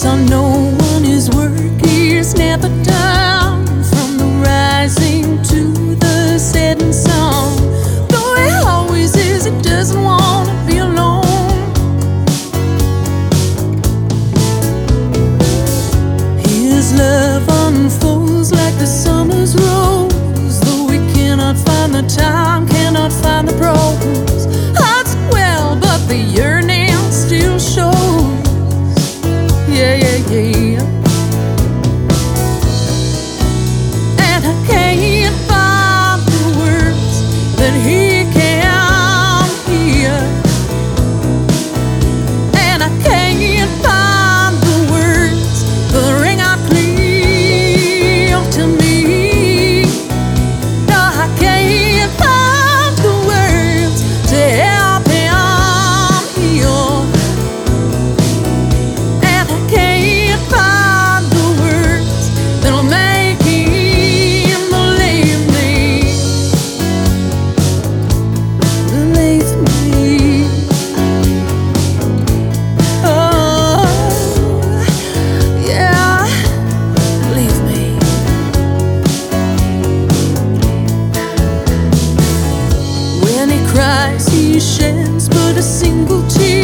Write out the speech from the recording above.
years on no one his work is never done from the rising to the setting sun. Though it always is it doesn't want to be alone. His love unfolds like the sun. politicians, but a single tear.